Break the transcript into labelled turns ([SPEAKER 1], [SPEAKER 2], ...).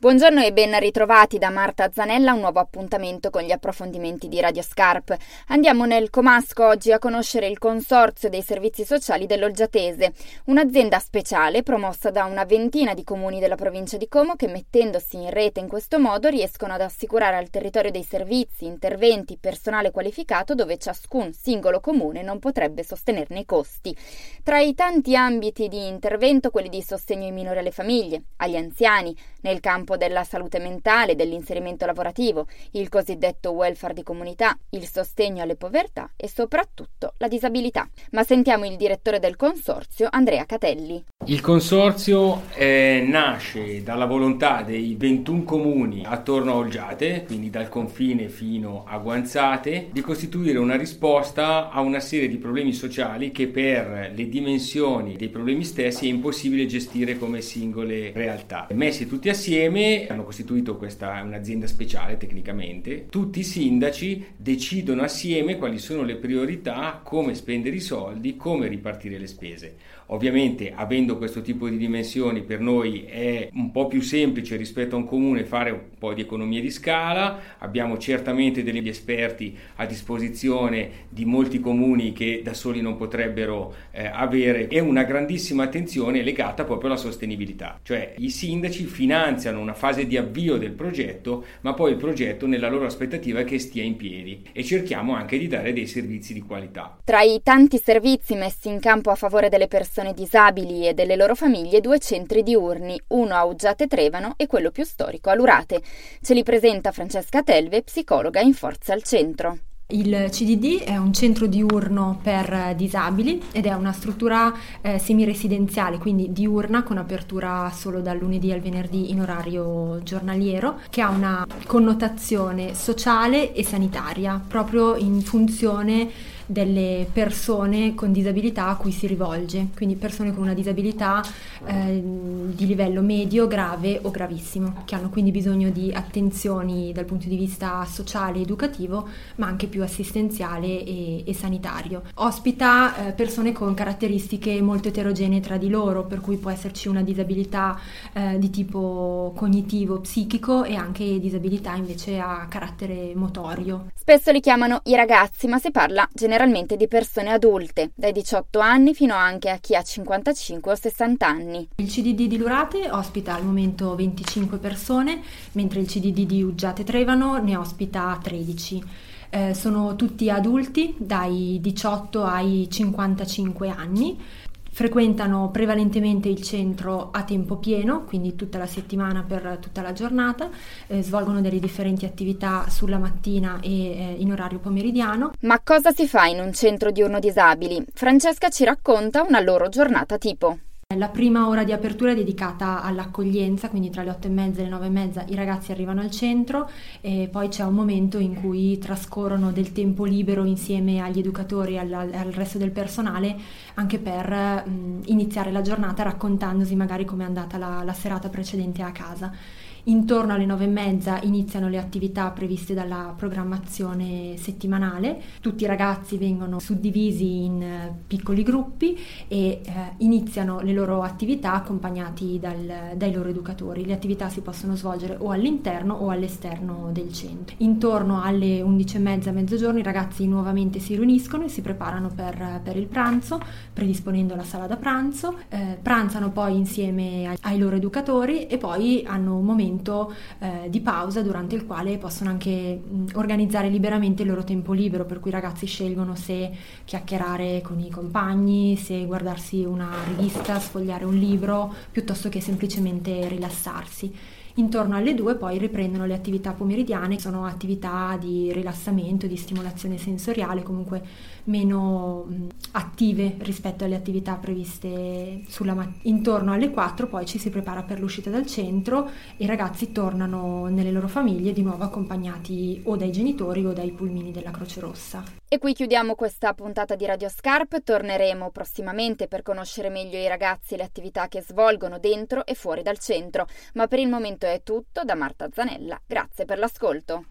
[SPEAKER 1] Buongiorno e ben ritrovati da Marta Zanella, un nuovo appuntamento con gli approfondimenti di Radio Scarp. Andiamo nel Comasco oggi a conoscere il Consorzio dei Servizi Sociali dell'Olgiatese, un'azienda speciale promossa da una ventina di comuni della provincia di Como che mettendosi in rete in questo modo riescono ad assicurare al territorio dei servizi, interventi, personale qualificato dove ciascun singolo comune non potrebbe sostenerne i costi. Tra i tanti ambiti di intervento quelli di sostegno ai minori alle famiglie, agli anziani, nel campo campo della salute mentale, dell'inserimento lavorativo, il cosiddetto welfare di comunità, il sostegno alle povertà e soprattutto la disabilità. Ma sentiamo il direttore del consorzio, Andrea Catelli.
[SPEAKER 2] Il consorzio eh, nasce dalla volontà dei 21 comuni attorno a Olgiate, quindi dal confine fino a Guanzate, di costituire una risposta a una serie di problemi sociali che per le dimensioni dei problemi stessi è impossibile gestire come singole realtà. Messi tutti assieme insieme hanno costituito questa un'azienda speciale tecnicamente. Tutti i sindaci decidono assieme quali sono le priorità, come spendere i soldi, come ripartire le spese. Ovviamente avendo questo tipo di dimensioni per noi è un po' più semplice rispetto a un comune fare un po' di economie di scala, abbiamo certamente degli esperti a disposizione di molti comuni che da soli non potrebbero eh, avere e una grandissima attenzione legata proprio alla sostenibilità, cioè i sindaci finanziano una fase di avvio del progetto, ma poi il progetto nella loro aspettativa che stia in piedi e cerchiamo anche di dare dei servizi di qualità.
[SPEAKER 1] Tra i tanti servizi messi in campo a favore delle persone disabili e delle loro famiglie, due centri diurni, uno a Uggiate Trevano e quello più storico a Lurate. Ce li presenta Francesca Telve, psicologa in Forza al Centro.
[SPEAKER 3] Il CDD è un centro diurno per disabili ed è una struttura eh, semiresidenziale, quindi diurna con apertura solo dal lunedì al venerdì in orario giornaliero, che ha una connotazione sociale e sanitaria, proprio in funzione delle persone con disabilità a cui si rivolge, quindi persone con una disabilità eh, di livello medio, grave o gravissimo, che hanno quindi bisogno di attenzioni dal punto di vista sociale educativo, ma anche più assistenziale e, e sanitario. Ospita eh, persone con caratteristiche molto eterogenee tra di loro, per cui può esserci una disabilità eh, di tipo cognitivo, psichico e anche disabilità invece a carattere motorio.
[SPEAKER 1] Spesso li chiamano i ragazzi, ma si parla generalmente generalmente di persone adulte, dai 18 anni fino anche a chi ha 55 o 60 anni.
[SPEAKER 3] Il CDD di Lurate ospita al momento 25 persone, mentre il CDD di Uggiate Trevano ne ospita 13. Eh, sono tutti adulti dai 18 ai 55 anni, frequentano prevalentemente il centro a tempo pieno, quindi tutta la settimana per tutta la giornata, eh, svolgono delle differenti attività sulla mattina e eh, in orario pomeridiano.
[SPEAKER 1] Ma cosa si fa in un centro diurno disabili? Francesca ci racconta una loro giornata tipo.
[SPEAKER 3] La prima ora di apertura è dedicata all'accoglienza, quindi tra le otto e mezza e le nove e mezza i ragazzi arrivano al centro e poi c'è un momento in cui trascorrono del tempo libero insieme agli educatori e al, al resto del personale anche per mh, iniziare la giornata raccontandosi magari come è andata la, la serata precedente a casa. Intorno alle nove e mezza iniziano le attività previste dalla programmazione settimanale. Tutti i ragazzi vengono suddivisi in eh, piccoli gruppi e eh, iniziano le loro attività accompagnati dal, dai loro educatori. Le attività si possono svolgere o all'interno o all'esterno del centro. Intorno alle undici e mezza, mezzogiorno, i ragazzi nuovamente si riuniscono e si preparano per, per il pranzo, predisponendo la sala da pranzo. Eh, pranzano poi insieme ai, ai loro educatori e poi hanno un momento momento eh, di pausa durante il quale possono anche mh, organizzare liberamente il loro tempo libero, per cui i ragazzi scelgono se chiacchierare con i compagni, se guardarsi una rivista, sfogliare un libro, piuttosto che semplicemente rilassarsi. Intorno alle due poi riprendono le attività pomeridiane, sono attività di rilassamento, di stimolazione sensoriale, comunque meno attive rispetto alle attività previste sulla mattina. Intorno alle 4 poi ci si prepara per l'uscita dal centro e i ragazzi tornano nelle loro famiglie di nuovo accompagnati o dai genitori o dai pulmini della Croce Rossa.
[SPEAKER 1] E qui chiudiamo questa puntata di Radio Scarp, torneremo prossimamente per conoscere meglio i ragazzi e le attività che svolgono dentro e fuori dal centro, ma per il momento è tutto da Marta Zanella, grazie per l'ascolto.